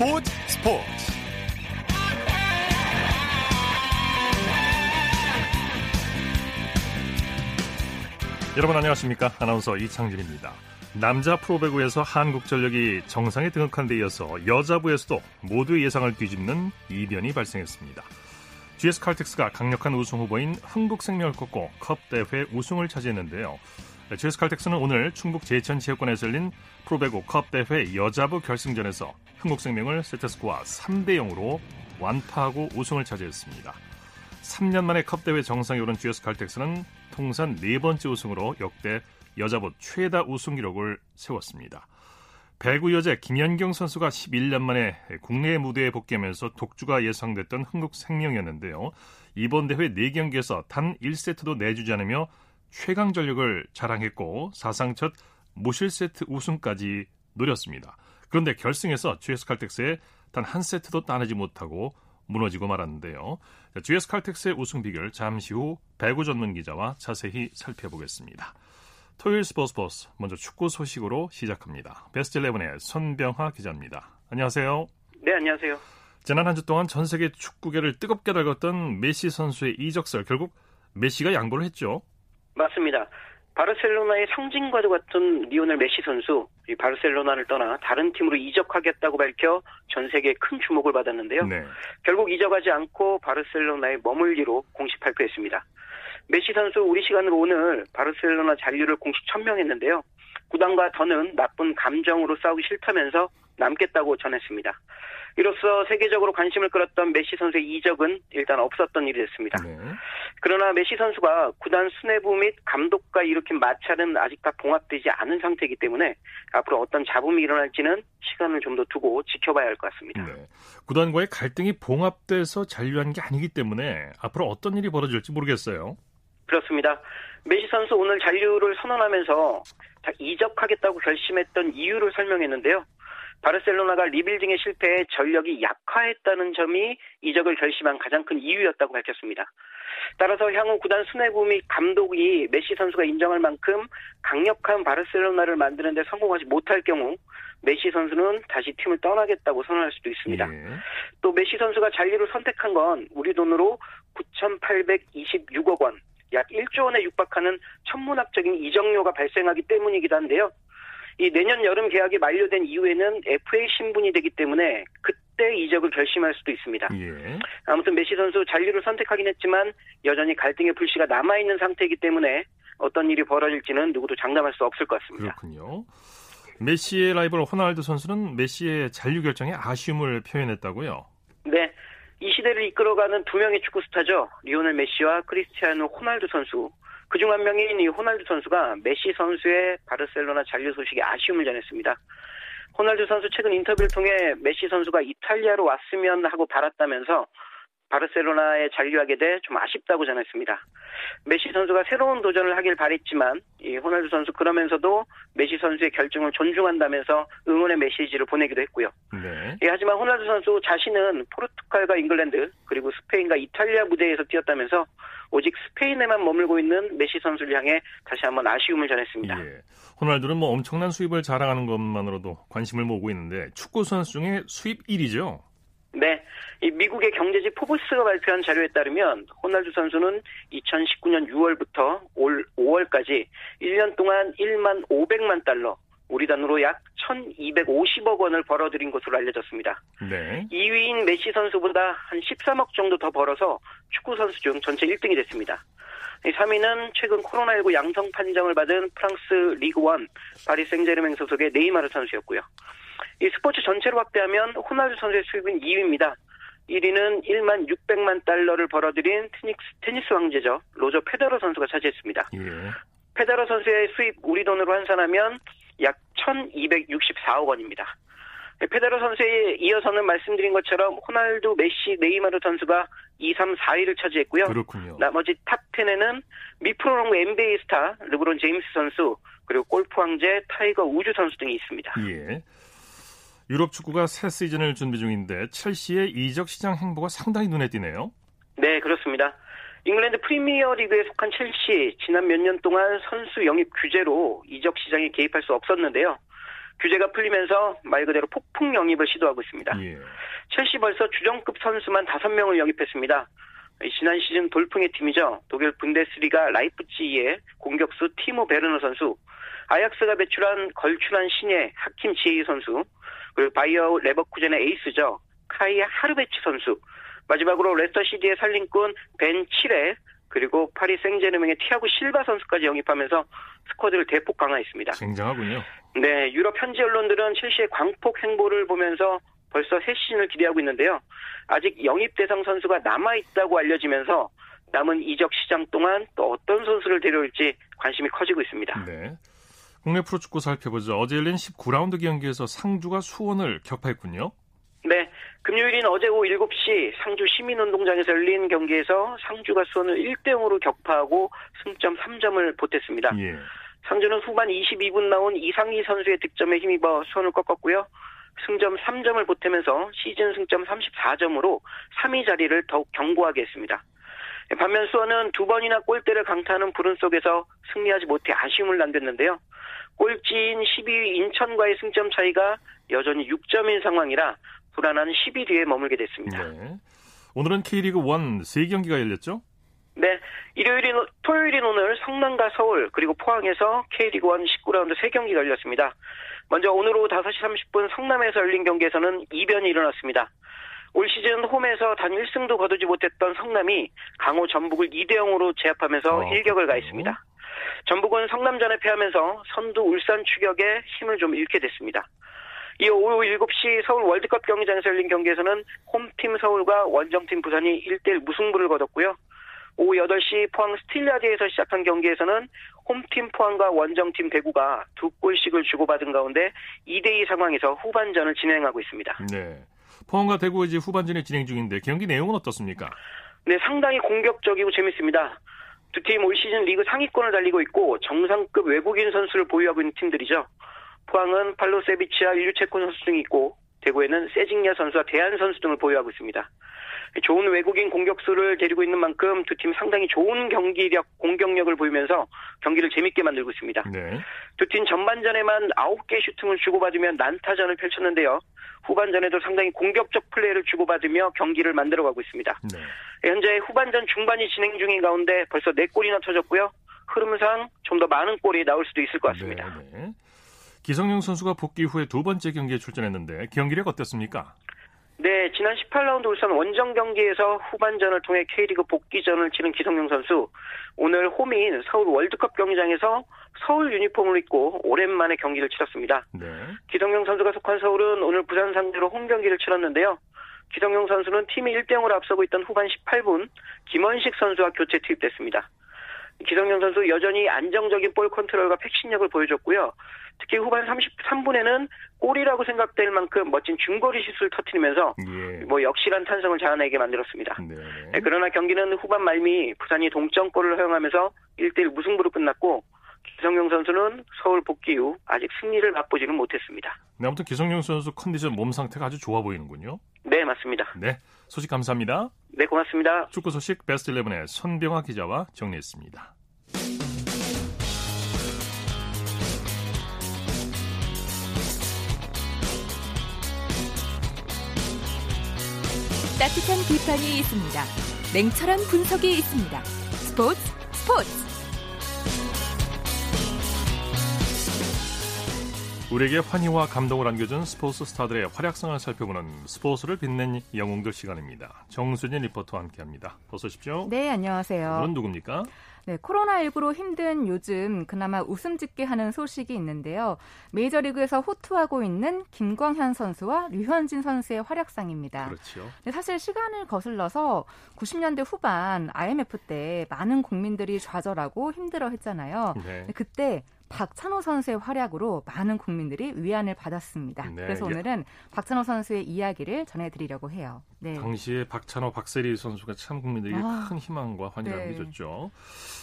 스포츠 스포츠. 여러분 안녕하십니까? 아나운서 이창진입니다. 남자 프로배구에서 한국전력이 정상에 등극한 데 이어서 여자부에서도 모두의 예상을 뒤집는 이변이 발생했습니다. GS 칼텍스가 강력한 우승 후보인 흥국생명을 꺾고 컵 대회 우승을 차지했는데요. GS 칼텍스는 오늘 충북 제천체육관에서 열린 프로배구 컵 대회 여자부 결승전에서 흥국생명을 세트스코어 3대 0으로 완파하고 우승을 차지했습니다. 3년 만에 컵 대회 정상에 오른 GS 칼텍스는 통산 네 번째 우승으로 역대 여자부 최다 우승 기록을 세웠습니다. 배구 여자 김연경 선수가 11년 만에 국내 무대에 복귀하면서 독주가 예상됐던 흥국생명이었는데요. 이번 대회 4경기에서 단 1세트도 내주지 않으며 최강 전력을 자랑했고 사상 첫 무실 세트 우승까지 노렸습니다. 그런데 결승에서 GS 칼텍스에 단 한 세트도 따내지 못하고 무너지고 말았는데요. GS 칼텍스의 우승 비결 잠시 후 배구 전문 기자와 자세히 살펴보겠습니다. 토요일 스포츠 버스 먼저 축구 소식으로 시작합니다. 베스트 11의 손병하 기자입니다. 안녕하세요. 네, 안녕하세요. 지난 한 주 동안 전 세계 축구계를 뜨겁게 달궜던 메시 선수의 이적설 결국 메시가 양보를 했죠. 맞습니다. 바르셀로나의 상징과도 같은 리오넬 메시 선수, 이 바르셀로나를 떠나 다른 팀으로 이적하겠다고 밝혀 전 세계에 큰 주목을 받았는데요. 네. 결국 이적하지 않고 바르셀로나에 머물기로 공식 발표했습니다. 메시 선수 우리 시간으로 오늘 바르셀로나 잔류를 공식 천명했는데요. 구단과 더는 나쁜 감정으로 싸우기 싫다면서 남겠다고 전했습니다. 이로써 세계적으로 관심을 끌었던 메시 선수의 이적은 일단 없었던 일이 됐습니다. 네. 그러나 메시 선수가 구단 수뇌부 및 감독과 일으킨 마찰은 아직 다 봉합되지 않은 상태이기 때문에 앞으로 어떤 잡음이 일어날지는 시간을 좀 더 두고 지켜봐야 할 것 같습니다. 네. 구단과의 갈등이 봉합돼서 잔류한 게 아니기 때문에 앞으로 어떤 일이 벌어질지 모르겠어요. 그렇습니다. 메시 선수 오늘 잔류를 선언하면서 이적하겠다고 결심했던 이유를 설명했는데요. 바르셀로나가 리빌딩의 실패에 전력이 약화했다는 점이 이적을 결심한 가장 큰 이유였다고 밝혔습니다. 따라서 향후 구단 수뇌부 및 감독이 메시 선수가 인정할 만큼 강력한 바르셀로나를 만드는 데 성공하지 못할 경우 메시 선수는 다시 팀을 떠나겠다고 선언할 수도 있습니다. 예. 또 메시 선수가 잔류를 선택한 건 우리 돈으로 9,826억 원, 약 1조 원에 육박하는 천문학적인 이적료가 발생하기 때문이기도 한데요. 이 내년 여름 계약이 만료된 이후에는 FA 신분이 되기 때문에 그때 이적을 결심할 수도 있습니다. 예. 아무튼 메시 선수 잔류를 선택하긴 했지만 여전히 갈등의 불씨가 남아 있는 상태이기 때문에 어떤 일이 벌어질지는 누구도 장담할 수 없을 것 같습니다. 그렇군요. 메시의 라이벌 호날두 선수는 메시의 잔류 결정에 아쉬움을 표현했다고요? 네. 이 시대를 이끌어가는 두 명의 축구 스타죠. 리오넬 메시와 크리스티아노 호날두 선수. 그중 한 명인 이 호날두 선수가 메시 선수의 바르셀로나 잔류 소식에 아쉬움을 전했습니다. 호날두 선수 최근 인터뷰를 통해 메시 선수가 이탈리아로 왔으면 하고 바랐다면서 바르셀로나에 잔류하게 돼 좀 아쉽다고 전했습니다. 메시 선수가 새로운 도전을 하길 바랬지만 이 호날두 선수 그러면서도 메시 선수의 결정을 존중한다면서 응원의 메시지를 보내기도 했고요. 네. 예, 하지만 호날두 선수 자신은 포르투갈과 잉글랜드 그리고 스페인과 이탈리아 무대에서 뛰었다면서 오직 스페인에만 머물고 있는 메시 선수를 향해 다시 한번 아쉬움을 전했습니다. 예. 호날두는 뭐 엄청난 수입을 자랑하는 것만으로도 관심을 모으고 있는데 축구 선수 중에 수입 1위죠. 네. 이 미국의 경제지 포브스가 발표한 자료에 따르면 호날두 선수는 2019년 6월부터 올 5월까지 1년 동안 1만 500만 달러, 우리 단으로 약 1,250억 원을 벌어들인 것으로 알려졌습니다. 네. 2위인 메시 선수보다 한 13억 정도 더 벌어서 축구 선수 중 전체 1등이 됐습니다. 3위는 최근 코로나19 양성 판정을 받은 프랑스 리그 1 파리 생제르맹 소속의 네이마르 선수였고요. 이 스포츠 전체로 확대하면 호날두 선수의 수입은 2위입니다. 1위는 1만 600만 달러를 벌어들인 테니스, 테니스 황제죠. 로저 페더러 선수가 차지했습니다. 예. 페더러 선수의 수입 우리 돈으로 환산하면 약 1,264억 원입니다. 페데러 선수에 이어서는 말씀드린 것처럼 호날두, 메시, 네이마르 선수가 2, 3, 4위를 차지했고요. 그렇군요. 나머지 top 10에는 미프로농구 NBA 스타 르브론 제임스 선수 그리고 골프 황제 타이거 우즈 선수 등이 있습니다. 예. 유럽 축구가 새 시즌을 준비 중인데 첼시의 이적 시장 행보가 상당히 눈에 띄네요. 네, 그렇습니다. 잉글랜드 프리미어 리그에 속한 첼시 지난 몇 년 동안 선수 영입 규제로 이적 시장에 개입할 수 없었는데요. 규제가 풀리면서 말 그대로 폭풍 영입을 시도하고 있습니다. 예. 첼시 벌써 주전급 선수만 5명을 영입했습니다. 지난 시즌 돌풍의 팀이죠. 독일 분데스리가 라이프치히의 공격수 티모 베르너 선수, 아약스가 배출한 걸출한 신예 하킴 지에이 선수, 그리고 바이어 레버쿠젠의 에이스죠. 카이 하베르츠 선수, 마지막으로 레스터 시티의 살림꾼 벤 칠웰, 그리고 파리 생제르맹의 티아고 실바 선수까지 영입하면서 스쿼드를 대폭 강화했습니다. 굉장하군요. 네, 유럽 현지 언론들은 첼시의 광폭 행보를 보면서 벌써 새 시즌을 기대하고 있는데요. 아직 영입 대상 선수가 남아 있다고 알려지면서 남은 이적 시장 동안 또 어떤 선수를 데려올지 관심이 커지고 있습니다. 네. 국내 프로축구 살펴보죠. 어제 열린 19라운드 경기에서 상주가 수원을 격파했군요. 네. 금요일인 어제 오후 7시 상주 시민운동장에서 열린 경기에서 상주가 수원을 1대0으로 격파하고 승점 3점을 보탰습니다. 예. 상주는 후반 22분 나온 이상희 선수의 득점에 힘입어 수원을 꺾었고요. 승점 3점을 보태면서 시즌 승점 34점으로 3위 자리를 더욱 견고하게 했습니다. 반면 수원은 두 번이나 골대를 강타하는 불운 속에서 승리하지 못해 아쉬움을 남겼는데요. 꼴찌인 12위 인천과의 승점 차이가 여전히 6점인 상황이라 불안한 10위 에 머물게 됐습니다. 네. 오늘은 K리그 1 3경기가 열렸죠? 네. 일요일인, 토요일인 오늘 성남과 서울, 그리고 포항에서 K리그 1 19라운드 3경기가 열렸습니다. 먼저 오늘 오후 5시 30분 성남에서 열린 경기에서는 이변이 일어났습니다. 올 시즌 홈에서 단 1승도 거두지 못했던 성남이 강호 전북을 2대 0으로 제압하면서 어, 일격을 가했습니다. 전북은 성남전에 패하면서 선두 울산 추격에 힘을 좀 잃게 됐습니다. 이어 오후 7시 서울 월드컵 경기장에서 열린 경기에서는 홈팀 서울과 원정팀 부산이 1대1 무승부를 거뒀고요. 오후 8시 포항 스틸라디에서 시작한 경기에서는 홈팀 포항과 원정팀 대구가 두 골씩을 주고받은 가운데 2대2 상황에서 후반전을 진행하고 있습니다. 네. 포항과 이제 후반전에 진행 중인데 경기 내용은 어떻습니까? 네, 상당히 공격적이고 재밌습니다. 두 팀 올 시즌 리그 상위권을 달리고 있고 정상급 외국인 선수를 보유하고 있는 팀들이죠. 포항은 팔로세비치와 일류체코 선수 등이 있고 대구에는 세징야 선수와 대한 선수 등을 보유하고 있습니다. 좋은 외국인 공격수를 데리고 있는 만큼 두 팀 상당히 좋은 경기력, 공격력을 보이면서 경기를 재밌게 만들고 있습니다. 네. 두팀 전반전에만 9개 슈팅을 주고받으며 난타전을 펼쳤는데요. 후반전에도 상당히 공격적 플레이를 주고받으며 경기를 만들어가고 있습니다. 네. 현재 후반전 중반이 진행 중인 가운데 벌써 4골이나 터졌고요. 흐름상 좀 더 많은 골이 나올 수도 있을 것 같습니다. 네, 네. 기성용 선수가 복귀 후에 두 번째 경기에 출전했는데 경기력 어땠습니까? 네, 지난 18라운드 울산 원정 경기에서 후반전을 통해 K리그 복귀전을 치른 기성용 선수. 오늘 홈인 서울 월드컵 경기장에서 서울 유니폼을 입고 오랜만에 경기를 치렀습니다. 네. 기성용 선수가 속한 서울은 오늘 부산 상대로 홈 경기를 치렀는데요. 기성용 선수는 팀이 1대0으로 앞서고 있던 후반 18분 김원식 선수와 교체 투입됐습니다. 기성용 선수 여전히 안정적인 볼 컨트롤과 팩신력을 보여줬고요. 특히 후반 33분에는 골이라고 생각될 만큼 멋진 중거리 슛을 터트리면서 예. 뭐 역실한 탄성을 자아내게 만들었습니다. 네. 네, 그러나 경기는 후반 말미 부산이 동점골을 허용하면서 1대1 무승부로 끝났고 기성용 선수는 서울 복귀 후 아직 승리를 맛보지는 못했습니다. 네, 아무튼 기성용 선수 컨디션 몸 상태가 아주 좋아 보이는군요. 네, 맞습니다. 네. 소식 감사합니다. 네, 고맙습니다. 축구 소식 베스트 11의 손병화 기자와 정리했습니다. 따뜻한 비판이 있습니다. 냉철한 분석이 있습니다. 스포츠 스포츠. 우리에게 환희와 감동을 안겨준 스포츠 스타들의 활약상을 살펴보는 스포츠를 빛낸 영웅들 시간입니다. 정수진 리포터와 함께합니다. 어서 오십시오. 네, 안녕하세요. 오늘은 누굽니까? 네, 코로나19로 힘든 요즘 그나마 웃음 짓게 하는 소식이 있는데요. 메이저리그에서 호투하고 있는 김광현 선수와 류현진 선수의 활약상입니다. 그렇죠. 네, 사실 시간을 거슬러서 90년대 후반 IMF 때 많은 국민들이 좌절하고 힘들어 했잖아요. 네. 네, 그때 박찬호 선수의 활약으로 많은 국민들이 위안을 받았습니다. 네, 그래서 예. 오늘은 박찬호 선수의 이야기를 전해드리려고 해요. 네. 당시에 박찬호, 박세리 선수가 참 국민들이 아, 큰 희망과 환희를 네. 안겨줬죠.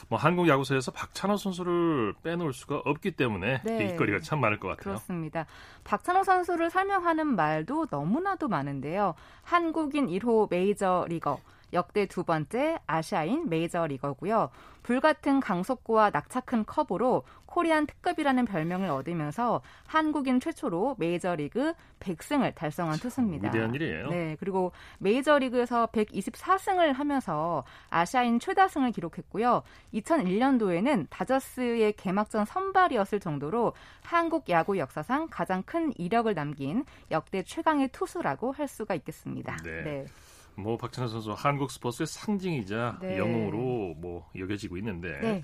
뭐 한국 야구사에서 박찬호 선수를 빼놓을 수가 없기 때문에 네. 일거리가 참 많을 것 같아요. 그렇습니다. 박찬호 선수를 설명하는 말도 너무나도 많은데요. 한국인 1호 메이저리거, 역대 두 번째 아시아인 메이저리거고요. 불같은 강속구와 낙차 큰 컵으로 코리안 특급이라는 별명을 얻으면서 한국인 최초로 메이저리그 100승을 달성한 투수입니다. 위대한 일이에요. 네, 그리고 메이저리그에서 124승을 하면서 아시아인 최다승을 기록했고요. 2001년도에는 다저스의 개막전 선발이었을 정도로 한국 야구 역사상 가장 큰 이력을 남긴 역대 최강의 투수라고 할 수가 있겠습니다. 네. 네. 뭐 박찬호 선수 한국 스포츠의 상징이자 네. 영웅으로 뭐 여겨지고 있는데 네.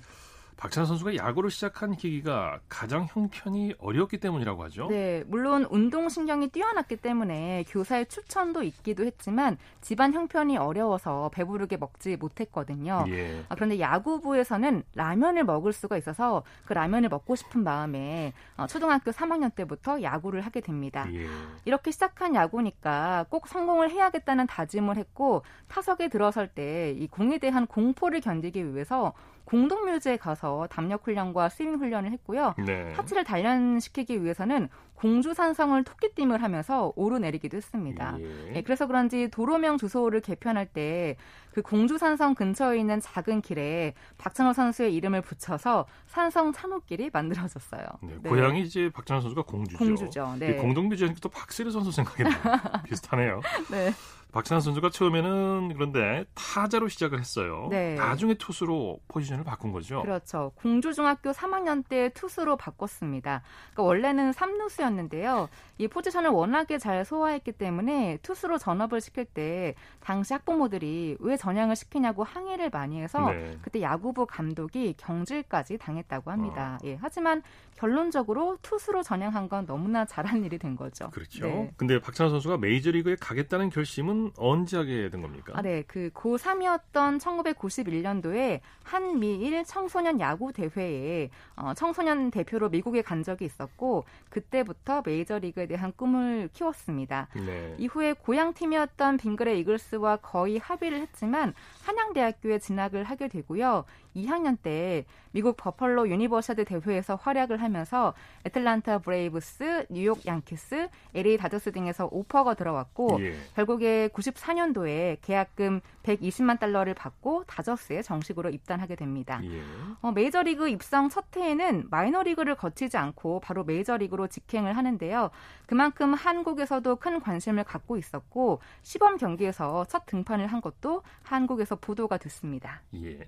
박찬호 선수가 야구를 시작한 계기가 가장 형편이 어렵기 때문이라고 하죠. 네, 물론 운동 신경이 뛰어났기 때문에 교사의 추천도 있기도 했지만 집안 형편이 어려워서 배부르게 먹지 못했거든요. 예. 아, 그런데 야구부에서는 라면을 먹을 수가 있어서 그 라면을 먹고 싶은 마음에 어, 초등학교 3학년 때부터 야구를 하게 됩니다. 예. 이렇게 시작한 야구니까 꼭 성공을 해야겠다는 다짐을 했고 타석에 들어설 때 이 공에 대한 공포를 견디기 위해서 공동묘지에 가서 담력 훈련과 스윙 훈련을 했고요. 네. 하체를 단련시키기 위해서는 공주산성을 토끼띠을 하면서 오르내리기도 했습니다. 예. 예, 그래서 그런지 도로명 주소를 개편할 때 그 공주산성 근처에 있는 작은 길에 박찬호 선수의 이름을 붙여서 산성 찬호길이 만들어졌어요. 네, 네. 고향이 이제 박찬호 선수가 공주죠. 공주죠. 네. 공동묘지 하니까 또 박세리 선수 생각이 나요. 비슷하네요. 네. 박찬호 선수가 처음에는 그런데 타자로 시작을 했어요. 네. 나중에 투수로 포지션을 바꾼 거죠. 그렇죠. 공주중학교 3학년 때 투수로 바꿨습니다. 그러니까 원래는 3루수 였는데요. 이 포지션을 워낙에 잘 소화했기 때문에 투수로 전업을 시킬 때 당시 학부모들이 왜 전향을 시키냐고 항의를 많이 해서 네. 그때 야구부 감독이 경질까지 당했다고 합니다. 어. 예, 하지만 결론적으로 투수로 전향한 건 너무나 잘한 일이 된 거죠. 그렇죠. 네. 근데 박찬호 선수가 메이저리그에 가겠다는 결심은 언제 하게 된 겁니까? 아, 네. 그 고3이었던 1991년도에 한미일 청소년 야구 대회에 어, 청소년 대표로 미국에 간 적이 있었고 그때부터 메이저리그에 대한 꿈을 키웠습니다. 네. 이후에 고향 팀이었던 빙그레 이글스 와 거의 합의를 했지만 한양대학교에 진학을 하게 되고요. 2학년 때 미국 버펄로 유니버시아드 대회에서 활약을 하면서 애틀란타 브레이브스, 뉴욕 양키스, LA 다저스 등에서 오퍼가 들어왔고 예. 결국에 94년도에 계약금 120만 달러를 받고 다저스에 정식으로 입단하게 됩니다. 예. 어, 메이저리그 입성 첫 해에는 마이너리그를 거치지 않고 바로 메이저리그로 직행을 하는데요. 그만큼 한국에서도 큰 관심을 갖고 있었고 시범 경기에서 첫 등판을 한 것도 한국에서 보도가 됐습니다. 예.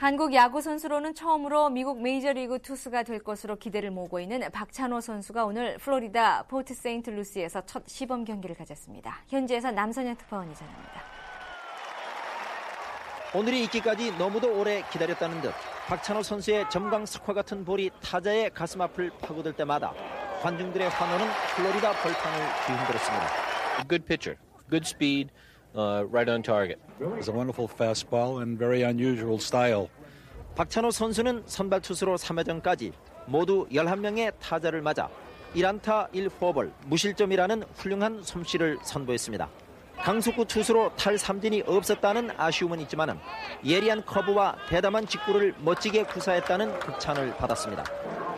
한국 야구 선수로는 처음으로 미국 메이저리그 투수가 될 것으로 기대를 모으고 있는 박찬호 선수가 오늘 플로리다 포트 세인트 루시에서 첫 시범 경기를 가졌습니다. 현지에서 남선현 특파원이 전합니다. 오늘이 있기까지 너무도 오래 기다렸다는 듯 박찬호 선수의 전광석화 같은 볼이 타자의 가슴 앞을 파고들 때마다 관중들의 환호는 플로리다 벌판을 뒤흔들었습니다. good pitcher, good speed, uh, right on target. It's a wonderful fastball and very unusual style. 박찬호 선수는 선발 투수로 3회전까지 모두 11명의 타자를 맞아 1안타 1포볼 무실점이라는 훌륭한 솜씨를 선보였습니다. 강속구 투수로 탈삼진이 없었다는 아쉬움은 있지만 예리한 커브와 대담한 직구를 멋지게 구사했다는 극찬을 받았습니다.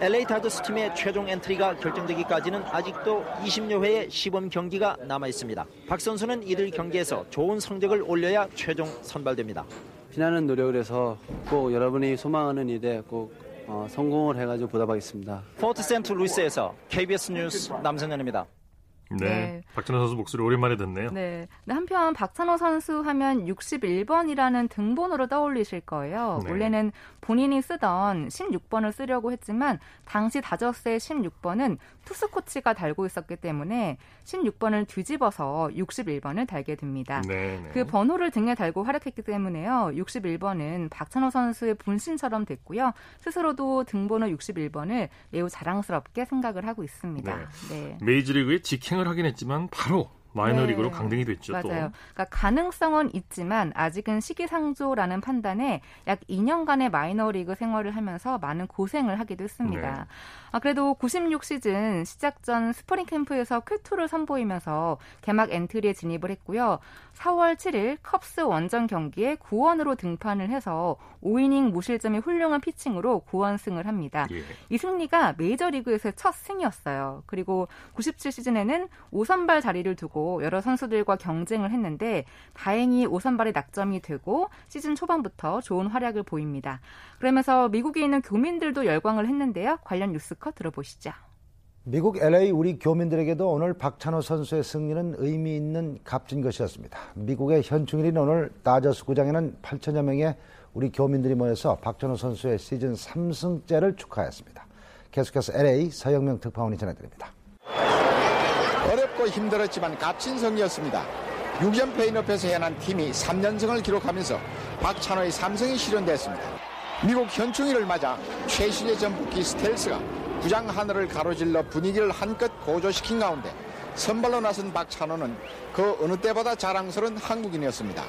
LA 다저스 팀의 최종 엔트리가 결정되기까지는 아직도 20여 회의 시범 경기가 남아 있습니다. 박 선수는 이들 경기에서 좋은 성적을 올려야 최종 선발됩니다. 피나는 노력을 해서 꼭 여러분이 소망하는 일에 꼭 어, 성공을 해가지고 보답하겠습니다. 포트 세인트 루시에서 KBS 뉴스 남성현입니다. 네. 네. 박찬호 선수 목소리 오랜만에 듣네요. 네. 한편 박찬호 선수 하면 61번이라는 등번호를 떠올리실 거예요. 네. 원래는 본인이 쓰던 16번을 쓰려고 했지만 당시 다저스의 16번은 투수 코치가 달고 있었기 때문에 16번을 뒤집어서 61번을 달게 됩니다. 네, 네. 그 번호를 등에 달고 활약했기 때문에요. 61번은 박찬호 선수의 분신처럼 됐고요. 스스로도 등번호 61번을 매우 자랑스럽게 생각을 하고 있습니다. 네. 메이저리그에 직행을 하긴 했지만 바로 마이너리그로 네. 강등이 됐죠. 또. 맞아요. 그러니까 가능성은 있지만 아직은 시기상조라는 판단에 약 2년간의 마이너리그 생활을 하면서 많은 고생을 하기도 했습니다. 네. 아, 그래도 96 시즌 시작 전 스프링 캠프에서 쾌투를 선보이면서 개막 엔트리에 진입을 했고요. 4월 7일 컵스 원정 경기에 구원으로 등판을 해서 5이닝 무실점의 훌륭한 피칭으로 9원승을 합니다. 예. 이 승리가 메이저리그에서의 첫 승이었어요. 그리고 97 시즌에는 5선발 자리를 두고 하고 여러 선수들과 경쟁을 했는데 다행히 오선발의 낙점이 되고 시즌 초반부터 좋은 활약을 보입니다. 그러면서 미국에 있는 교민들도 열광을 했는데요. 관련 뉴스컷 들어보시죠. 미국 LA 우리 교민들에게도 오늘 박찬호 선수의 승리는 의미 있는 값진 것이었습니다. 미국의 현충일인 오늘 다저스 구장에는 8천여 명의 우리 교민들이 모여서 박찬호 선수의 시즌 3승째를 축하했습니다. 계속해서 LA 서영명 특파원이 전해드립니다. 어렵고 힘들었지만 값진 승리였습니다. 6연패인 앞에서 해난 팀이 3연승을 기록하면서 박찬호의 3승이 실현됐습니다. 미국 현충일을 맞아 최신의 전북기 스텔스가 구장 하늘을 가로질러 분위기를 한껏 고조시킨 가운데 선발로 나선 박찬호는 그 어느 때보다 자랑스러운 한국인이었습니다.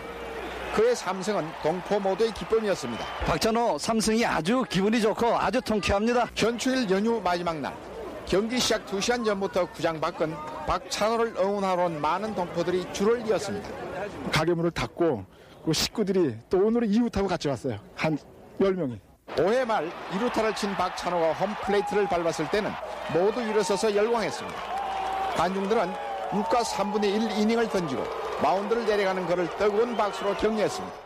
그의 3승은 동포 모두의 기쁨이었습니다. 박찬호 3승이 아주 기분이 좋고 아주 통쾌합니다. 현충일 연휴 마지막 날 경기 시작 2시간 전부터 구장 밖은 박찬호를 응원하러 온 많은 동포들이 줄을 이었습니다. 가게문을 닫고 그 식구들이 또 오늘은 이웃하고 같이 왔어요. 한 10명이. 5회 말 2루타를 친 박찬호가 홈플레이트를 밟았을 때는 모두 일어서서 열광했습니다. 관중들은 6과 3분의 1 이닝을 던지고 마운드를 내려가는 그를 뜨거운 박수로 격려했습니다.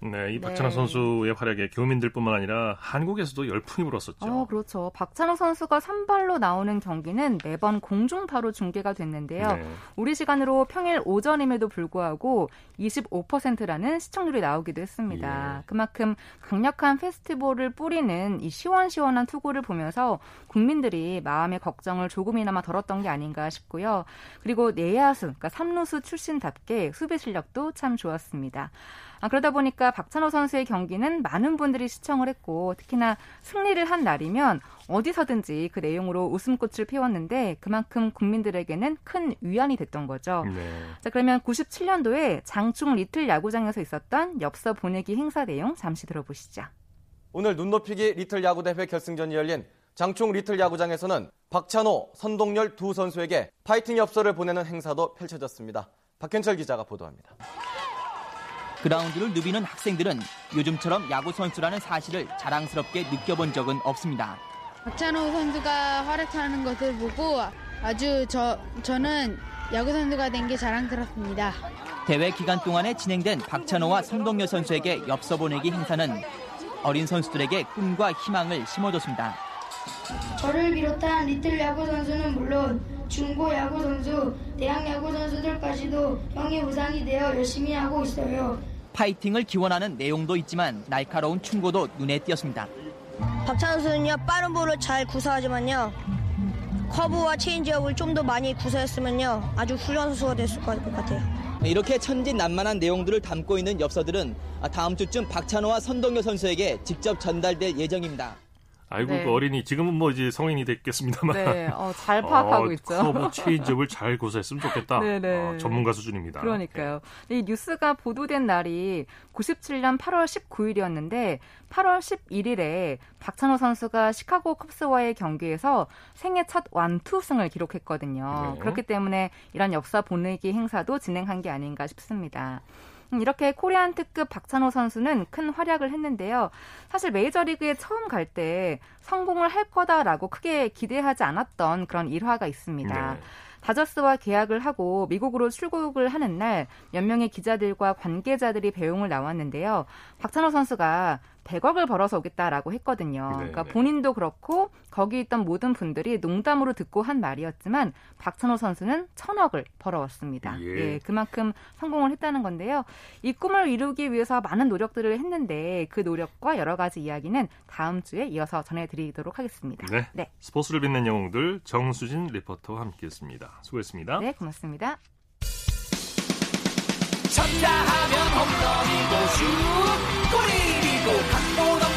네, 이 박찬호 네. 선수의 활약에 교민들뿐만 아니라 한국에서도 열풍이 불었었죠. 어, 그렇죠. 박찬호 선수가 선발로 나오는 경기는 매번 공중파로 중계가 됐는데요. 네. 우리 시간으로 평일 오전임에도 불구하고 25%라는 시청률이 나오기도 했습니다. 예. 그만큼 강력한 페스티벌을 뿌리는 이 시원시원한 투구를 보면서 국민들이 마음의 걱정을 조금이나마 덜었던 게 아닌가 싶고요. 그리고 내야수, 그러니까 삼루수 출신답게 수비 실력도 참 좋았습니다. 아, 그러다 보니까 박찬호 선수의 경기는 많은 분들이 시청을 했고 특히나 승리를 한 날이면 어디서든지 그 내용으로 웃음꽃을 피웠는데 그만큼 국민들에게는 큰 위안이 됐던 거죠. 네. 자, 그러면 97년도에 장충 리틀 야구장에서 있었던 엽서 보내기 행사 내용 잠시 들어보시죠. 오늘 눈높이기 리틀 야구 대회 결승전이 열린 장충 리틀 야구장에서는 박찬호, 선동열 두 선수에게 파이팅 엽서를 보내는 행사도 펼쳐졌습니다. 박현철 기자가 보도합니다. 그라운드를 누비는 학생들은 요즘처럼 야구 선수라는 사실을 자랑스럽게 느껴본 적은 없습니다. 박찬호 선수가 활약하는 것을 보고 아주 저, 저는 야구 선수가 된 게 자랑스럽습니다. 대회 기간 동안에 진행된 박찬호와 성동여 선수에게 엽서 보내기 행사는 어린 선수들에게 꿈과 희망을 심어줬습니다. 저를 비롯한 리틀 야구 선수는 물론 중고 야구 선수, 대학 야구 선수들까지도 형의 우상이 되어 열심히 하고 있어요. 파이팅을 기원하는 내용도 있지만 날카로운 충고도 눈에 띄었습니다. 박찬호 선수는요 빠른 볼을 잘 구사하지만요 커브와 체인지업을 좀 더 많이 구사했으면요 아주 훌륭한 선수가 됐을 것 같아요. 이렇게 천진난만한 내용들을 담고 있는 엽서들은 다음 주쯤 박찬호와 선동열 선수에게 직접 전달될 예정입니다. 아이고 네. 그 어린이 지금은 뭐 이제 성인이 됐겠습니다만 네, 어, 잘 파악하고 어, 있죠. 커브 체인지업을 잘 구사했으면 좋겠다. 네, 네. 어, 전문가 수준입니다. 그러니까요. 네. 이 뉴스가 보도된 날이 97년 8월 19일이었는데 8월 11일에 박찬호 선수가 시카고 컵스와의 경기에서 생애 첫 완투승을 기록했거든요. 네. 그렇기 때문에 이런 엽서 보내기 행사도 진행한 게 아닌가 싶습니다. 음, 이렇게 코리안 특급 박찬호 선수는 큰 활약을 했는데요. 사실 메이저리그에 처음 갈 때 성공을 할 거다라고 크게 기대하지 않았던 그런 일화가 있습니다. 네. 다저스와 계약을 하고 미국으로 출국을 하는 날몇 명의 기자들과 관계자들이 배웅을 나왔는데요. 박찬호 선수가 100억을 벌어서 오겠다라고 했거든요. 네 그러니까 네. 본인도 그렇고 거기 있던 모든 분들이 농담으로 듣고 한 말이었지만 박찬호 선수는 천억을 벌어왔습니다. 예. 예. 그만큼 성공을 했다는 건데요. 이 꿈을 이루기 위해서 많은 노력들을 했는데 그 노력과 여러 가지 이야기는 다음 주에 이어서 전해드리도록 하겠습니다. 네. 네. 스포츠를 빛낸 영웅들 정수진 리포터와 함께했습니다. 수고했습니다. 네, 고맙습니다. 쳤다 하면 홈런이고 슛 골이고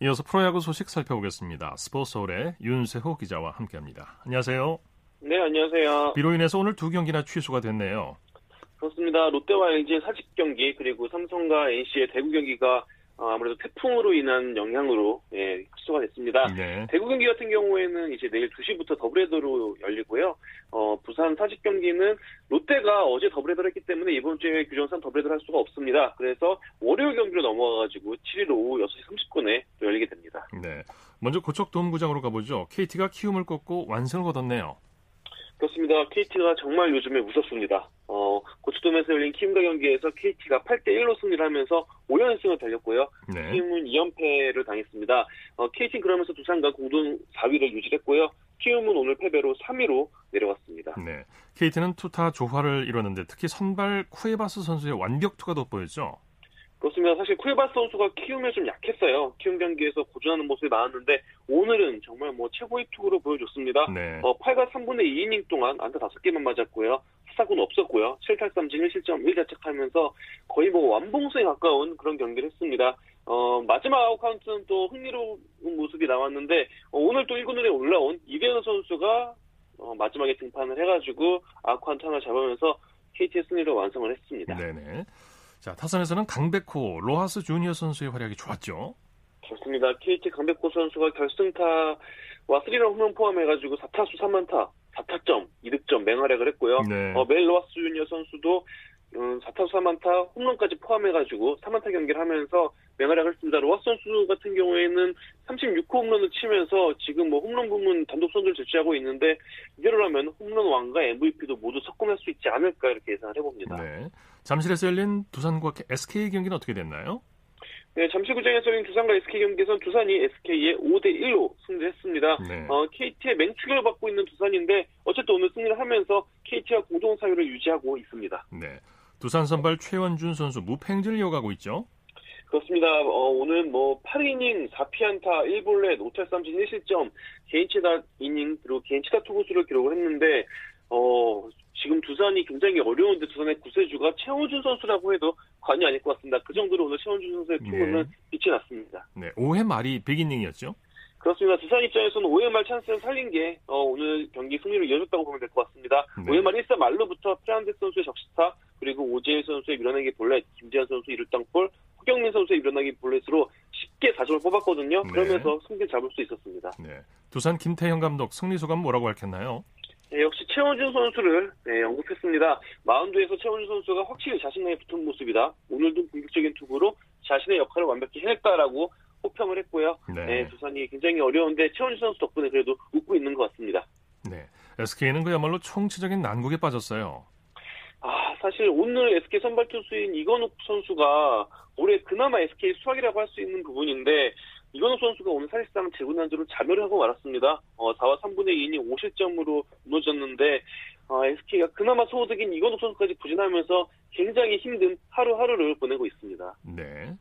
이어서 프로야구 소식 살펴보겠습니다. 스포츠홀의 윤세호 기자와 함께합니다. 안녕하세요. 네, 안녕하세요. 비로 인해서 오늘 두 경기나 취소가 됐네요. 그렇습니다. 롯데와 LG의 사직 경기 그리고 삼성과 NC의 대구 경기가 어, 아무래도 태풍으로 인한 영향으로 예, 취소가 됐습니다. 네. 대구 경기 같은 경우에는 이제 내일 2시부터 더블헤더로 열리고요. 어, 부산 사직 경기는 롯데가 어제 더블헤더를 했기 때문에 이번 주에 규정상 더블헤더를 할 수가 없습니다. 그래서 월요일 경기로 넘어가가지고 7일 오후 6시 30분에 열리게 됩니다. 네. 먼저 고척돔구장으로 가보죠. KT가 키움을 꺾고 완승을 거뒀네요. 그렇습니다. KT가 정말 요즘에 무섭습니다. 어, 고추돔에서 열린 키움과 경기에서 KT가 8대1로 승리를 하면서 5연승을 달렸고요. 네. 키움은 2연패를 당했습니다. 어, KT는 그러면서 두산과 공동 4위를 유지했고요. 키움은 오늘 패배로 3위로 내려왔습니다. 네. KT는 투타 조화를 이뤘는데 특히 선발 쿠에바스 선수의 완벽 투가 돋보였죠. 그렇습니다. 사실 쿠에바스 선수가 키움에 좀 약했어요. 키움 경기에서 고전하는 모습이 나왔는데 오늘은 정말 뭐 최고의 투구를 보여줬습니다. 네. 어, 8과 3분의 2이닝 동안 안타 5개만 맞았고요. 사구는 없었고요. 7탈삼진 1실점 1자책하면서 거의 뭐 완봉수에 가까운 그런 경기를 했습니다. 어, 마지막 아웃 카운트는 또 흥미로운 모습이 나왔는데 어, 오늘 또 1군에 올라온 이대은 선수가 어, 마지막에 등판을 해가지고 아웃 카운트 하나 잡으면서 KT의 승리를 완성을 했습니다. 네네. 자, 타선에서는 강백호, 로하스 주니어 선수의 활약이 좋았죠. 좋습니다. KT 강백호 선수가 결승타와 스리런 홈런 포함해가지고 4타수 3안타, 4타점, 2득점 맹활약을 했고요. 네. 어, 멜 로하스 주니어 선수도 음, 4타수 3안타, 홈런까지 포함해가지고 3안타 경기를 하면서 맹활약을 했습니다. 로하스 선수 같은 경우에는 36호 홈런을 치면서 지금 뭐 홈런 부문 단독 선두를 차지하고 있는데 이대로라면 홈런 왕과 MVP도 모두 석권할 수 있지 않을까 이렇게 예상을 해봅니다. 네. 잠실에서 열린 두산과 SK 경기는 어떻게 됐나요? 네, 잠실구장에서 열린 두산과 SK 경기에서는 두산이 SK에 5대 1로 승리했습니다. 네. 어, KT의 맹추격을 받고 있는 두산인데 어쨌든 오늘 승리를 하면서 KT와 공동 사유를 유지하고 있습니다. 네. 두산 선발 최원준 선수 무팽지를 이어가고 있죠. 그렇습니다. 어, 오늘 뭐 8이닝 4피안타 1볼넷 5탈3진 1실점 개인 최다 이닝 그리고 개인 최다 투구수를 기록을 했는데 어, 지금 두산이 굉장히 어려운데 두산의 구세주가 최원준 선수라고 해도 과언이 아닐 것 같습니다. 그 정도로 오늘 최원준 선수의 투구는 빛이 났습니다. 네. 5회 말이 100이닝이었죠. 그렇습니다. 두산 입장에서는 5회 말 찬스를 살린 게 어, 오늘 경기 승리로 이어졌다고 보면 될 것 같습니다. 네. 5회 말 1사 말로부터 프란데 선수의 적시타 그리고 오재일 선수의 밀어내기 볼넷, 김재환 선수 이루 땅볼, 허경민 선수의 밀어내기 볼넷으로 쉽게 4점을 뽑았거든요. 네. 그러면서 승리를 잡을 수 있었습니다. 네. 두산 김태형 감독 승리 소감 뭐라고 밝혔나요? 네, 역시 최원준 선수를 네, 언급했습니다. 마운드에서 최원준 선수가 확실히 자신감에 붙은 모습이다. 오늘도 공격적인 투구로 자신의 역할을 완벽히 해냈다라고 호평을 했고요. 네. 네, 두산이 굉장히 어려운데 최원준 선수 덕분에 그래도 웃고 있는 것 같습니다. 네. SK는 그야말로 총체적인 난국에 빠졌어요. 아, 사실 오늘 SK 선발 투수인 이건욱 선수가 올해 그나마 SK 수학이라고 할 수 있는 부분인데 이건욱 선수가 오늘 사실상 재구난주로 자멸을 하고 말았습니다. 어, 4와 3분의 2이닝 5실점으로 무너졌는데 어, SK가 그나마 소득인 이건욱 선수까지 부진하면서 굉장히 힘든 하루하루를 보내고 있습니다. 네.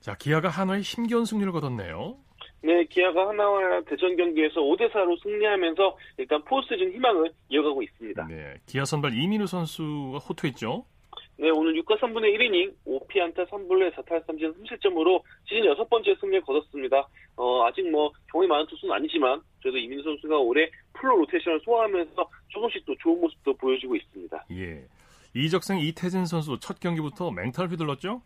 자, 기아가 한화의 힘겨운 승리를 거뒀네요. 네, 기아가 하나와 대전 경기에서 5대4로 승리하면서 일단 포스트즌 희망을 이어가고 있습니다. 네. 기아 선발 이민우 선수가 호투했죠. 네, 오늘 6과 3분의 1이닝 5피안타 3볼넷 4탈 3진 3실점으로 시즌 여섯 번째 승리를 거뒀습니다. 어, 아직 뭐 경험이 많은 투수는 아니지만 그래도 이민우 선수가 올해 풀로 로테이션을 소화하면서 조금씩 또 좋은 모습도 보여주고 있습니다. 예. 이적생 김태진 선수 첫 경기부터 맹타를 휘둘렀죠?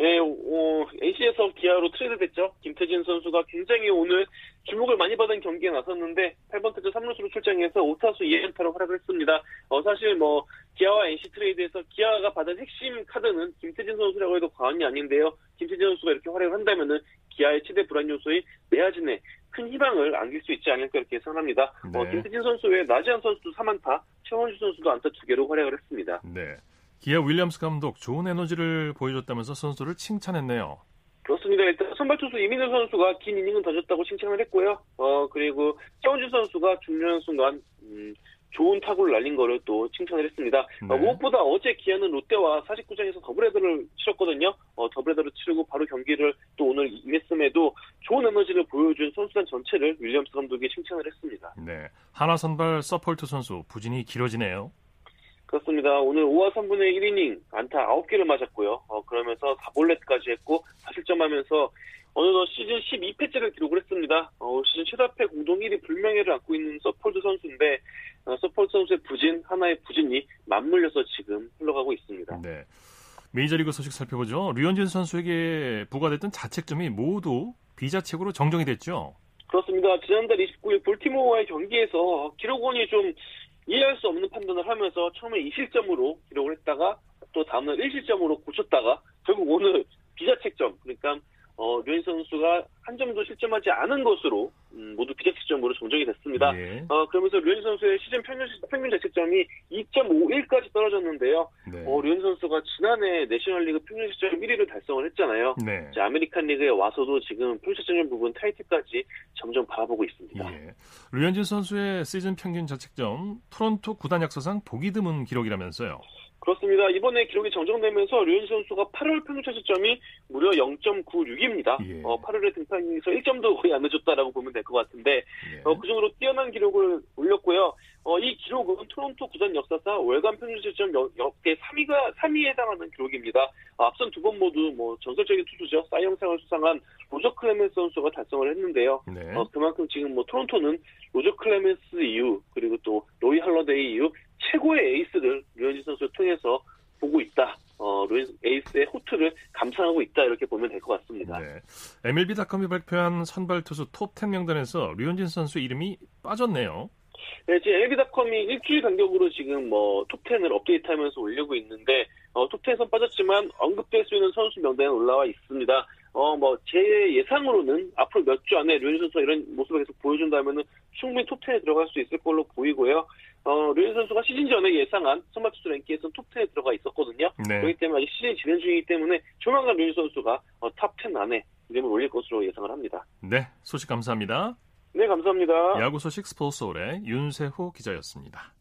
네, 어, NC에서 기아로 트레이드 됐죠. 김태진 선수가 굉장히 오늘 주목을 많이 받은 경기에 나섰는데 8번 타자 3루수로 출장해서 5타수 2안타로 활약을 했습니다. 어, 사실 뭐 기아와 NC 트레이드에서 기아가 받은 핵심 카드는 김태진 선수라고 해도 과언이 아닌데요. 김태진 선수가 이렇게 활약을 한다면은 기아의 최대 불안 요소인 내야진에 큰 희망을 안길 수 있지 않을까 이렇게 예상합니다. 어, 네. 김태진 선수 외에 나지완 선수도 3안타, 최원준 선수도 안타 2개로 활약을 했습니다. 네. 기아 윌리엄스 감독 좋은 에너지를 보여줬다면서 선수를 칭찬했네요. 그렇습니다. 일단 선발 투수 이민우 선수가 긴 이닝은 던졌다고 칭찬을 했고요. 어 그리고 최원준 선수가 중요한 순간 음, 좋은 타구를 날린 거를 또 칭찬을 했습니다. 네. 어, 무엇보다 어제 기아는 롯데와 사직구장에서 더블헤더를 치렀거든요. 어, 더블헤더를 치르고 바로 경기를 또 오늘 임했음에도 좋은 에너지를 보여준 선수단 전체를 윌리엄스 감독이 칭찬을 했습니다. 네. 한화 선발 서폴드 선수 부진이 길어지네요. 그렇습니다. 오늘 5와 3분의 1이닝 안타 9개를 맞았고요. 어, 그러면서 4볼넷까지 했고 4실점하면서 어느덧 시즌 12패째를 기록을 했습니다. 어, 시즌 최다패 공동 1위 불명예를 안고 있는 서폴드 선수인데 어, 서폴드 선수의 부진, 한화의 부진이 맞물려서 지금 흘러가고 메이저리그 소식 살펴보죠. 류현진 선수에게 부과됐던 자책점이 모두 비자책으로 정정이 됐죠. 그렇습니다. 지난달 29일 볼티모어와의 경기에서 기록원이 좀 이해할 수 없는 판단을 하면서 처음에 2실점으로 기록을 했다가 또 다음날 1실점으로 고쳤다가 결국 오늘 비자책점 그러니까 어, 류현 선수가 한 점도 실점하지 않은 것으로 음, 모두 비자책점으로 정정이 됐습니다. 예. 어, 그러면서 류현 선수의 시즌 평균, 평균 자책점이 2.51까지 떨어졌는데요. 네. 어, 류현진 선수가 지난해 내셔널리그 평균자책점 1위를 달성을 했잖아요. 네. 이제 아메리칸 리그에 와서도 지금 평균자책점 부문 타이틀까지 점점 바라보고 있습니다. 예. 류현진 선수의 시즌 평균 자책점 토론토 구단 역사상 보기 드문 기록이라면서요. 그렇습니다. 이번에 기록이 정정되면서 류현진 선수가 8월 평균자책점이 무려 0.96입니다. 예. 어, 8월에 등판에서 1점도 거의 안 내줬다라고 보면 될 것 같은데 예. 어, 그 정도로 뛰어난 기록을 올렸고요. 어, 이 기록은 토론토 구단 역사상 월간 평균 역- 역대 3위가 3위에 해당하는 기록입니다. 어, 앞선 두 번 모두 뭐 전설적인 투수죠. 사이영상을 수상한 로저 클레멘스 선수가 달성을 했는데요. 네. 어, 그만큼 지금 뭐 토론토는 로저 클레멘스 이후 그리고 또 로이 할러데이 이후 최고의 에이스를 류현진 선수를 통해서 보고 있다. 어, 류현진 에이스의 호투를 감상하고 있다. 이렇게 보면 될 것 같습니다. 네. MLB.com이 발표한 선발 투수 톱10 명단에서 류현진 선수 이름이 빠졌네요. 네, 지금 MLB닷컴이 일주일 간격으로 지금 뭐 톱10을 업데이트하면서 올리고 있는데 어, 톱10에선 빠졌지만 언급될 수 있는 선수 명단에 올라와 있습니다. 어, 뭐 제 예상으로는 앞으로 몇 주 안에 류현진 선수가 이런 모습을 계속 보여준다면은 충분히 톱10에 들어갈 수 있을 걸로 보이고요. 어, 류현진 선수가 시즌 전에 예상한 선발 투수 랭킹에서는 톱10에 들어가 있었거든요. 네. 그렇기 때문에 아직 시즌이 진행 중이기 때문에 조만간 류현진 선수가 어, 탑10 안에 이름을 올릴 것으로 예상을 합니다. 네, 소식 감사합니다. 네, 감사합니다. 야구 소식 스포츠홀의 윤세호 기자였습니다.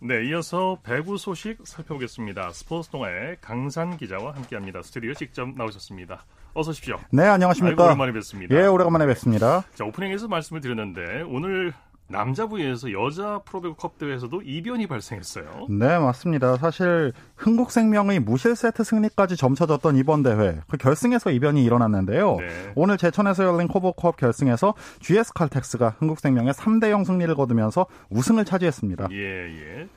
네, 이어서 배구 소식 살펴보겠습니다. 스포츠 동아의 강산 기자와 함께합니다. 스튜디오 직접 나오셨습니다. 어서 오십시오. 네, 안녕하십니까. 아이고, 오랜만에 뵙습니다. 예, 오래간만에 뵙습니다. 자, 오프닝에서 말씀을 드렸는데 오늘 남자부에서 여자 프로배구 컵 대회에서도 이변이 발생했어요. 네, 맞습니다. 사실 흥국생명의 무실 세트 승리까지 점쳐졌던 이번 대회 그 결승에서 이변이 일어났는데요. 네. 오늘 제천에서 열린 코보컵 결승에서 GS 칼텍스가 흥국생명의 3대 0 승리를 거두면서 우승을 차지했습니다. 예, 예.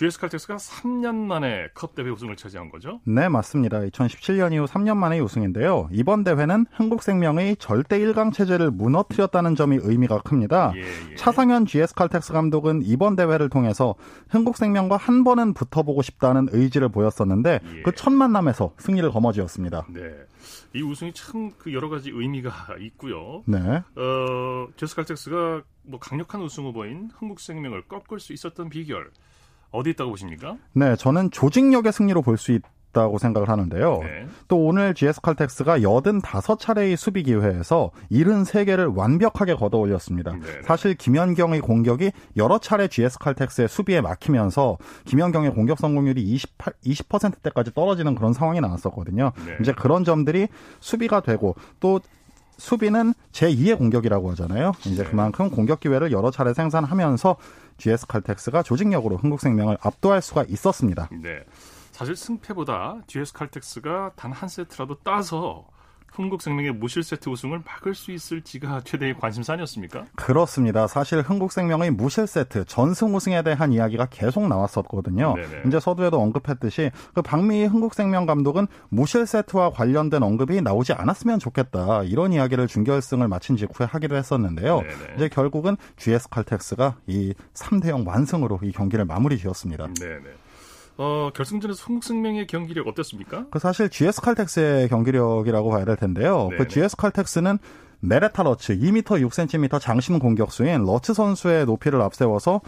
GS 칼텍스가 3년 만에 컵 대회 우승을 차지한 거죠? 네, 맞습니다. 2017년 이후 3년 만의 우승인데요. 이번 대회는 흥국생명의 절대 1강 체제를 무너뜨렸다는 점이 의미가 큽니다. 예, 예. 차상현 GS 칼텍스 감독은 이번 대회를 통해서 흥국생명과 한 번은 붙어보고 싶다는 의지를 보였었는데 예. 그첫 만남에서 승리를 거머쥐었습니다. 네. 이 우승이 참 그 여러 가지 의미가 있고요. 네. 어, GS 칼텍스가 뭐 강력한 우승 후보인 흥국생명을 꺾을 수 있었던 비결 어디 있다고 보십니까? 네, 저는 조직력의 승리로 볼 수 있 다고 생각을 하는데요. 네. 또 오늘 GS 칼텍스가 85차례의 수비 기회에서 73개를 완벽하게 걷어 올렸습니다. 네. 사실 김연경의 공격이 여러 차례 GS 칼텍스의 수비에 막히면서 김연경의 공격 성공률이 28, 20%대까지 떨어지는 그런 상황이 나왔었거든요. 네. 이제 그런 점들이 수비가 되고 또 수비는 제2의 공격이라고 하잖아요. 이제 그만큼 공격 기회를 여러 차례 생산하면서 GS 칼텍스가 조직력으로 흥국생명을 압도할 수가 있었습니다. 네. 사실 승패보다 GS 칼텍스가 단 한 세트라도 따서 흥국생명의 무실 세트 우승을 막을 수 있을지가 최대의 관심사 아니었습니까? 그렇습니다. 사실 흥국생명의 무실 세트 전승 우승에 대한 이야기가 계속 나왔었거든요. 네네. 이제 서두에도 언급했듯이 그 박미희 흥국생명 감독은 무실 세트와 관련된 언급이 나오지 않았으면 좋겠다 이런 이야기를 준결승을 마친 직후에 하기도 했었는데요. 네네. 이제 결국은 GS 칼텍스가 이 3대0 완승으로 이 경기를 마무리 지었습니다. 네네. 어, 결승전에서 흥국생명의 경기력 어땠습니까? 그 사실 GS 칼텍스의 경기력이라고 봐야 될 텐데요. 네네. 그 GS 칼텍스는 메레타 러츠 2m 6cm 장신 공격수인 러츠 선수의 높이를 앞세워서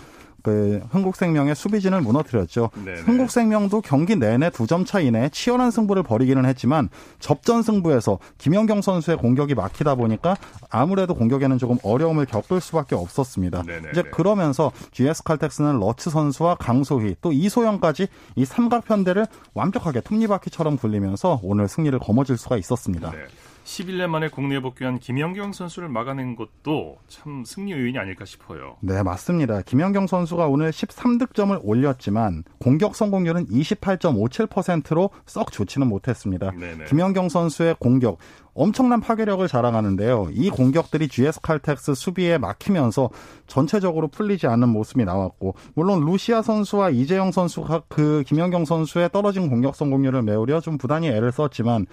그 흥국생명의 수비진을 무너뜨렸죠. 네네. 흥국생명도 경기 내내 두 점 차 이내에 치열한 승부를 벌이기는 했지만 접전 승부에서 김연경 선수의 공격이 막히다 보니까 아무래도 공격에는 조금 어려움을 겪을 수밖에 없었습니다. 네네네. 이제 그러면서 GS 칼텍스는 러츠 선수와 강소휘 또 이소영까지 이 삼각 편대를 완벽하게 톱니바퀴처럼 굴리면서 오늘 승리를 거머쥘 수가 있었습니다. 네. 11년 만에 국내에 복귀한 김연경 선수를 막아낸 것도 참 승리 요인이 아닐까 싶어요. 네, 맞습니다. 김연경 선수가 오늘 13득점을 올렸지만 공격 성공률은 28.57%로 썩 좋지는 못했습니다. 네네. 김연경 선수의 공격 엄청난 파괴력을 자랑하는데요. 이 공격들이 GS 칼텍스 수비에 막히면서 전체적으로 풀리지 않는 모습이 나왔고 물론 루시아 선수와 이재영 선수가 그 김연경 선수의 떨어진 공격 성공률을 메우려 좀 부단히 애를 썼지만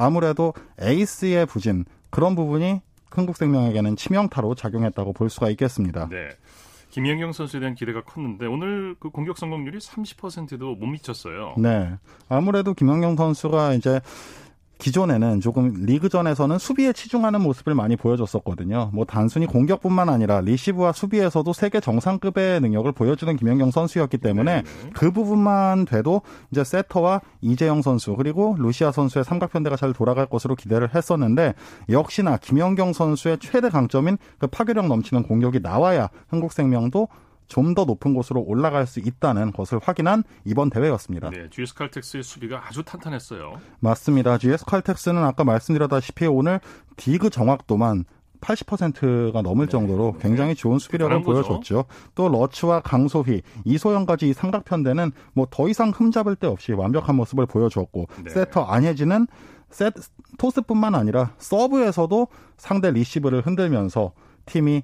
아무래도 에이스의 부진 그런 부분이 흥국생명에게는 치명타로 작용했다고 볼 수가 있겠습니다. 네. 김연경 선수에 대한 기대가 컸는데 오늘 그 공격 성공률이 30%도 못 미쳤어요. 네. 아무래도 김연경 선수가 이제 기존에는 조금 리그전에서는 수비에 치중하는 모습을 많이 보여줬었거든요. 뭐 단순히 공격뿐만 아니라 리시브와 수비에서도 세계 정상급의 능력을 보여주는 김연경 선수였기 때문에 네네. 그 부분만 돼도 이제 세터와 이재영 선수 그리고 루시아 선수의 삼각편대가 잘 돌아갈 것으로 기대를 했었는데 역시나 김연경 선수의 최대 강점인 그 파괴력 넘치는 공격이 나와야 한국생명도 좀 더 높은 곳으로 올라갈 수 있다는 것을 확인한 이번 대회였습니다. 네, GS 칼텍스의 수비가 아주 탄탄했어요. 맞습니다. GS 칼텍스는 아까 말씀드렸다시피 오늘 디그 정확도만 80%가 넘을 정도로 굉장히 좋은 수비력을 네. 보여줬죠. 또 러츠와 강소휘, 이소영까지 이 삼각편대는 뭐 더 이상 흠잡을 데 없이 완벽한 모습을 보여줬고 네. 세터 안혜진은 세, 토스뿐만 아니라 서브에서도 상대 리시브를 흔들면서 팀이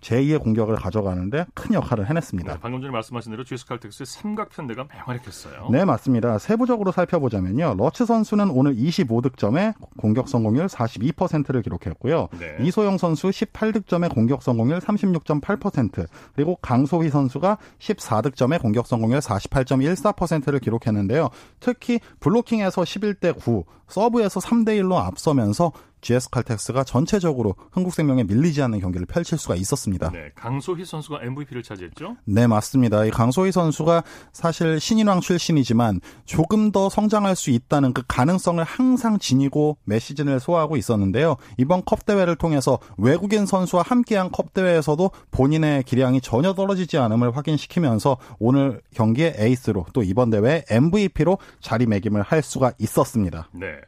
제2의 공격을 가져가는데 큰 역할을 해냈습니다. 네, 방금 전에 말씀하신 대로 GS 칼텍스의 삼각 편대가 맹활약했어요. 네, 맞습니다. 세부적으로 살펴보자면요. 러츠 선수는 오늘 25득점에 공격 성공률 42%를 기록했고요. 네. 이소영 선수 18득점에 공격 성공률 36.8%, 그리고 강소희 선수가 14득점에 공격 성공률 48.14%를 기록했는데요. 특히 블로킹에서 11대 9, 서브에서 3대 1로 앞서면서 GS 칼텍스가 전체적으로 흥국생명에 밀리지 않는 경기를 펼칠 수가 있었습니다. 네, 강소희 선수가 MVP를 차지했죠. 네, 맞습니다. 이 강소희 선수가 사실 신인왕 출신이지만 조금 더 성장할 수 있다는 그 가능성을 항상 지니고 매 시즌을 소화하고 있었는데요. 이번 컵 대회를 통해서 외국인 선수와 함께한 컵 대회에서도 본인의 기량이 전혀 떨어지지 않음을 확인시키면서 오늘 경기의 에이스로 또 이번 대회 MVP로 자리매김을 할 수가 있었습니다. 네.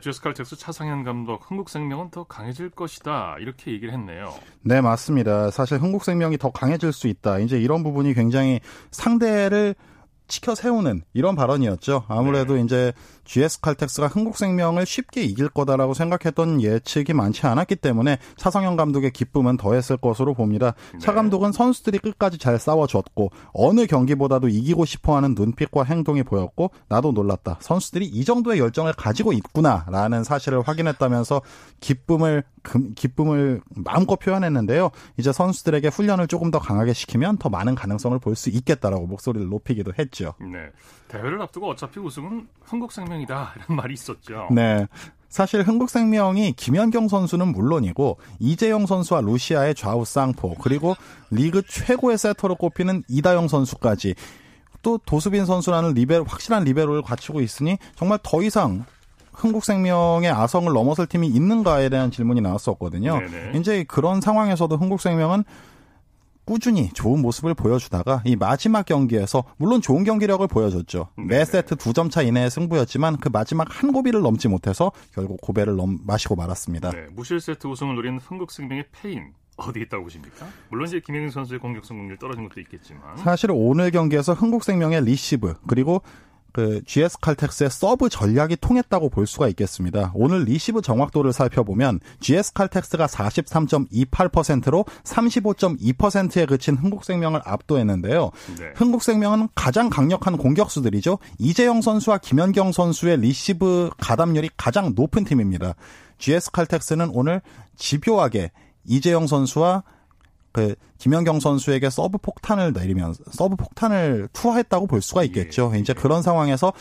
GS 칼텍스 차상현 감독 흥국생명은 더 강해질 것이다 이렇게 얘기를 했네요. 네, 맞습니다. 사실 흥국생명이 더 강해질 수 있다. 이제 이런 부분이 굉장히 상대를 치켜 세우는 이런 발언이었죠. 아무래도 네. 이제 GS 칼텍스가 흥국생명을 쉽게 이길 거다라고 생각했던 예측이 많지 않았기 때문에 차성현 감독의 기쁨은 더했을 것으로 봅니다. 차 네. 감독은 선수들이 끝까지 잘 싸워줬고 어느 경기보다도 이기고 싶어하는 눈빛과 행동이 보였고 나도 놀랐다. 선수들이 이 정도의 열정을 가지고 있구나라는 사실을 확인했다면서 기쁨을 금- 기쁨을 마음껏 표현했는데요. 이제 선수들에게 훈련을 조금 더 강하게 시키면 더 많은 가능성을 볼 수 있겠다라고 목소리를 높이기도 했죠. 네. 대회를 앞두고 어차피 우승은 흥국생명이다 이런 말이 있었죠. 네. 사실 흥국생명이 김연경 선수는 물론이고 이재영 선수와 루시아의 좌우 쌍포 그리고 리그 최고의 세터로 꼽히는 이다영 선수까지 또 도수빈 선수라는 리베로 확실한 리베로를 갖추고 있으니 정말 더 이상 흥국생명의 아성을 넘어설 팀이 있는가에 대한 질문이 나왔었거든요. 네네. 이제 그런 상황에서도 흥국생명은 꾸준히 좋은 모습을 보여주다가 이 마지막 경기에서 물론 좋은 경기력을 보여줬죠. 매 세트 두 점 차 이내의 승부였지만 그 마지막 한 고비를 넘지 못해서 결국 고배를 넘 마시고 말았습니다. 네, 무실 세트 우승을 노린 흥국생명의 패인 어디 있다고 보십니까? 물론 이제 김연경 선수의 공격 성공률 떨어진 것도 있겠지만 사실 오늘 경기에서 흥국생명의 리시브 그리고 그 GS 칼텍스의 서브 전략이 통했다고 볼 수가 있겠습니다. 오늘 리시브 정확도를 살펴보면 GS 칼텍스가 43.28%로 35.2%에 그친 흥국생명을 압도했는데요. 네. 흥국생명은 가장 강력한 공격수들이죠. 이재영 선수와 김연경 선수의 리시브 가담률이 가장 높은 팀입니다. GS 칼텍스는 오늘 집요하게 이재영 선수와 그 김연경 선수에게 서브 폭탄을 내리면서 서브 폭탄을 투하했다고 볼 수가 있겠죠. 이제 그런 상황에서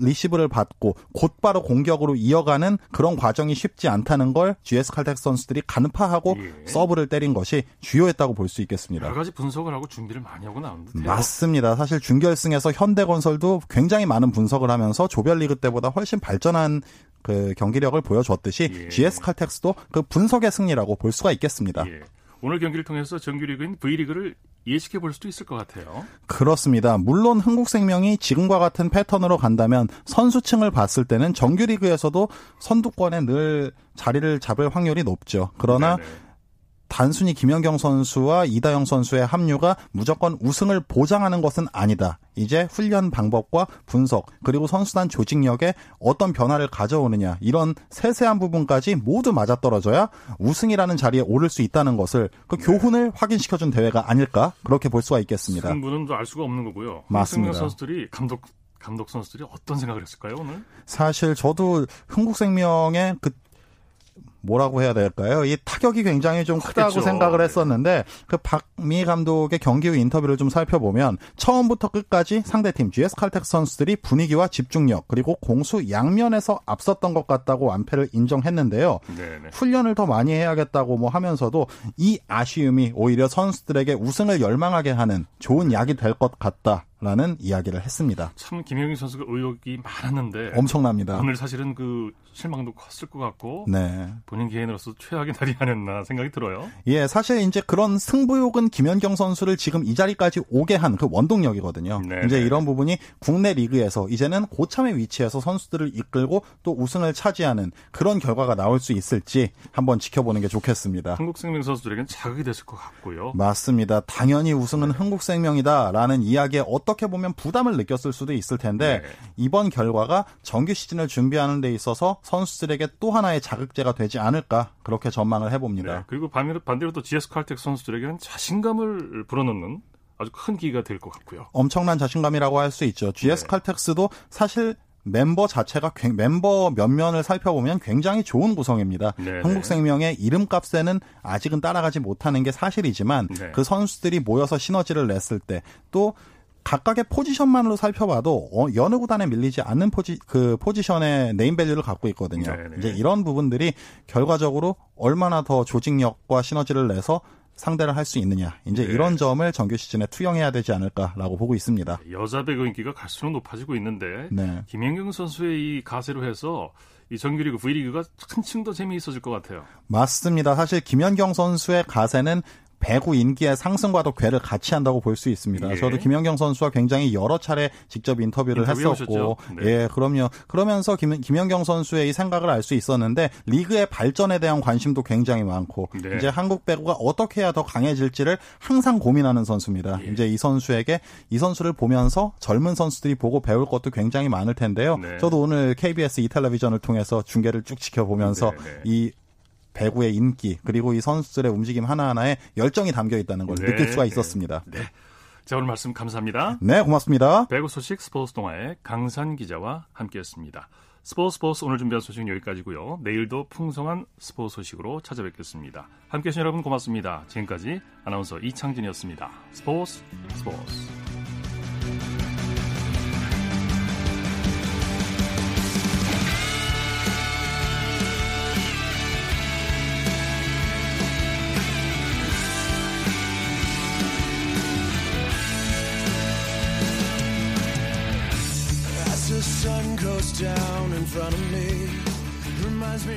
리시브를 받고 곧바로 공격으로 이어가는 그런 과정이 쉽지 않다는 걸 GS 칼텍스 선수들이 간파하고 서브를 때린 것이 주요했다고 볼 수 있겠습니다. 여러 가지 분석을 하고 준비를 많이 하고 나온 듯해요. 맞습니다. 사실 준결승에서 현대건설도 굉장히 많은 분석을 하면서 조별리그 때보다 훨씬 발전한 그 경기력을 보여줬듯이 예. GS 칼텍스도 그 분석의 승리라고 볼 수가 있겠습니다. 예. 오늘 경기를 통해서 정규리그인 V리그를 예측해 볼 수도 있을 것 같아요. 그렇습니다. 물론 흥국생명이 지금과 같은 패턴으로 간다면 선수층을 봤을 때는 정규리그에서도 선두권에 늘 자리를 잡을 확률이 높죠. 그러나 네네. 단순히 김연경 선수와 이다영 선수의 합류가 무조건 우승을 보장하는 것은 아니다. 이제 훈련 방법과 분석 그리고 선수단 조직력에 어떤 변화를 가져오느냐 이런 세세한 부분까지 모두 맞아떨어져야 우승이라는 자리에 오를 수 있다는 것을 그 네. 교훈을 확인시켜준 대회가 아닐까 그렇게 볼 수가 있겠습니다. 승부는 알 수가 없는 거고요. 맞습니다. 선수들이 감독 감독 선수들이 어떤 생각을 했을까요 오늘? 사실 저도 흥국생명의 그 뭐라고 해야 될까요? 이 타격이 굉장히 좀 크다고 그렇죠. 생각을 했었는데 그 박미 감독의 경기 후 인터뷰를 좀 살펴보면 처음부터 끝까지 상대팀 GS 칼텍스 선수들이 분위기와 집중력 그리고 공수 양면에서 앞섰던 것 같다고 완패를 인정했는데요. 네네. 훈련을 더 많이 해야겠다고 뭐 하면서도 이 아쉬움이 오히려 선수들에게 우승을 열망하게 하는 좋은 약이 될 것 같다. 라는 이야기를 했습니다. 참 김영희 선수가 의욕이 많았는데 엄청납니다. 오늘 사실은 그 실망도 컸을 것 같고 네. 본인 개인으로서 최악의 날이 아니었나 생각이 들어요. 예, 사실 이제 그런 승부욕은 김연경 선수를 지금 이 자리까지 오게 한 그 원동력이거든요. 네네. 이제 이런 부분이 국내 리그에서 이제는 고참의 위치에서 선수들을 이끌고 또 우승을 차지하는 그런 결과가 나올 수 있을지 한번 지켜보는 게 좋겠습니다. 한국생명 선수들에게는 자극이 됐을 것 같고요. 맞습니다. 당연히 우승은 한국생명이다라는 이야기에 어 떻게 보면 부담을 느꼈을 수도 있을 텐데 네. 이번 결과가 정규 시즌을 준비하는 데 있어서 선수들에게 또 하나의 자극제가 되지 않을까 그렇게 전망을 해봅니다. 네. 그리고 반대로, 반대로 또 GS 칼텍 선수들에게는 자신감을 불어넣는 아주 큰 기회가 될 것 같고요. 엄청난 자신감이라고 할 수 있죠. GS 네. 칼텍스도 사실 멤버 자체가 멤버 면면을 살펴보면 굉장히 좋은 구성입니다. 네네. 한국생명의 이름값에는 아직은 따라가지 못하는 게 사실이지만 네. 그 선수들이 모여서 시너지를 냈을 때또 각각의 포지션만으로 살펴봐도 어, 여느 구단에 밀리지 않는 포지 그 포지션의 네임 밸류를 갖고 있거든요. 네네. 이제 이런 부분들이 결과적으로 얼마나 더 조직력과 시너지를 내서 상대를 할 수 있느냐. 이제 네. 이런 점을 정규 시즌에 투영해야 되지 않을까라고 보고 있습니다. 여자 배구 인기가 갈수록 높아지고 있는데 네. 김연경 선수의 이 가세로 해서 이 정규리그 V리그가 한층 더 재미있어질 것 같아요. 맞습니다. 사실 김연경 선수의 가세는 배구 인기의 상승과도 괴를 같이 한다고 볼 수 있습니다. 예. 저도 김연경 선수와 굉장히 여러 차례 직접 인터뷰를 했었고, 네. 예, 그럼요. 그러면서 김, 김연경 선수의 이 생각을 알 수 있었는데 리그의 발전에 대한 관심도 굉장히 많고 네. 이제 한국 배구가 어떻게 해야 더 강해질지를 항상 고민하는 선수입니다. 예. 이제 이 선수에게 이 선수를 보면서 젊은 선수들이 보고 배울 것도 굉장히 많을 텐데요. 네. 저도 오늘 KBS 이 텔레비전을 통해서 중계를 쭉 지켜보면서 네, 네. 이 배구의 인기 그리고 이 선수들의 움직임 하나하나에 열정이 담겨 있다는 걸 네, 느낄 수가 있었습니다. 네. 자, 오늘 말씀 감사합니다. 네, 고맙습니다. 배구 소식 스포츠 동아의 강산 기자와 함께했습니다. 스포츠 스포츠 오늘 준비한 소식은 여기까지고요. 내일도 풍성한 스포츠 소식으로 찾아뵙겠습니다. 함께해 주신 여러분 고맙습니다. 지금까지 아나운서 이창진이었습니다. 스포츠 스포츠 down in front of me. Reminds me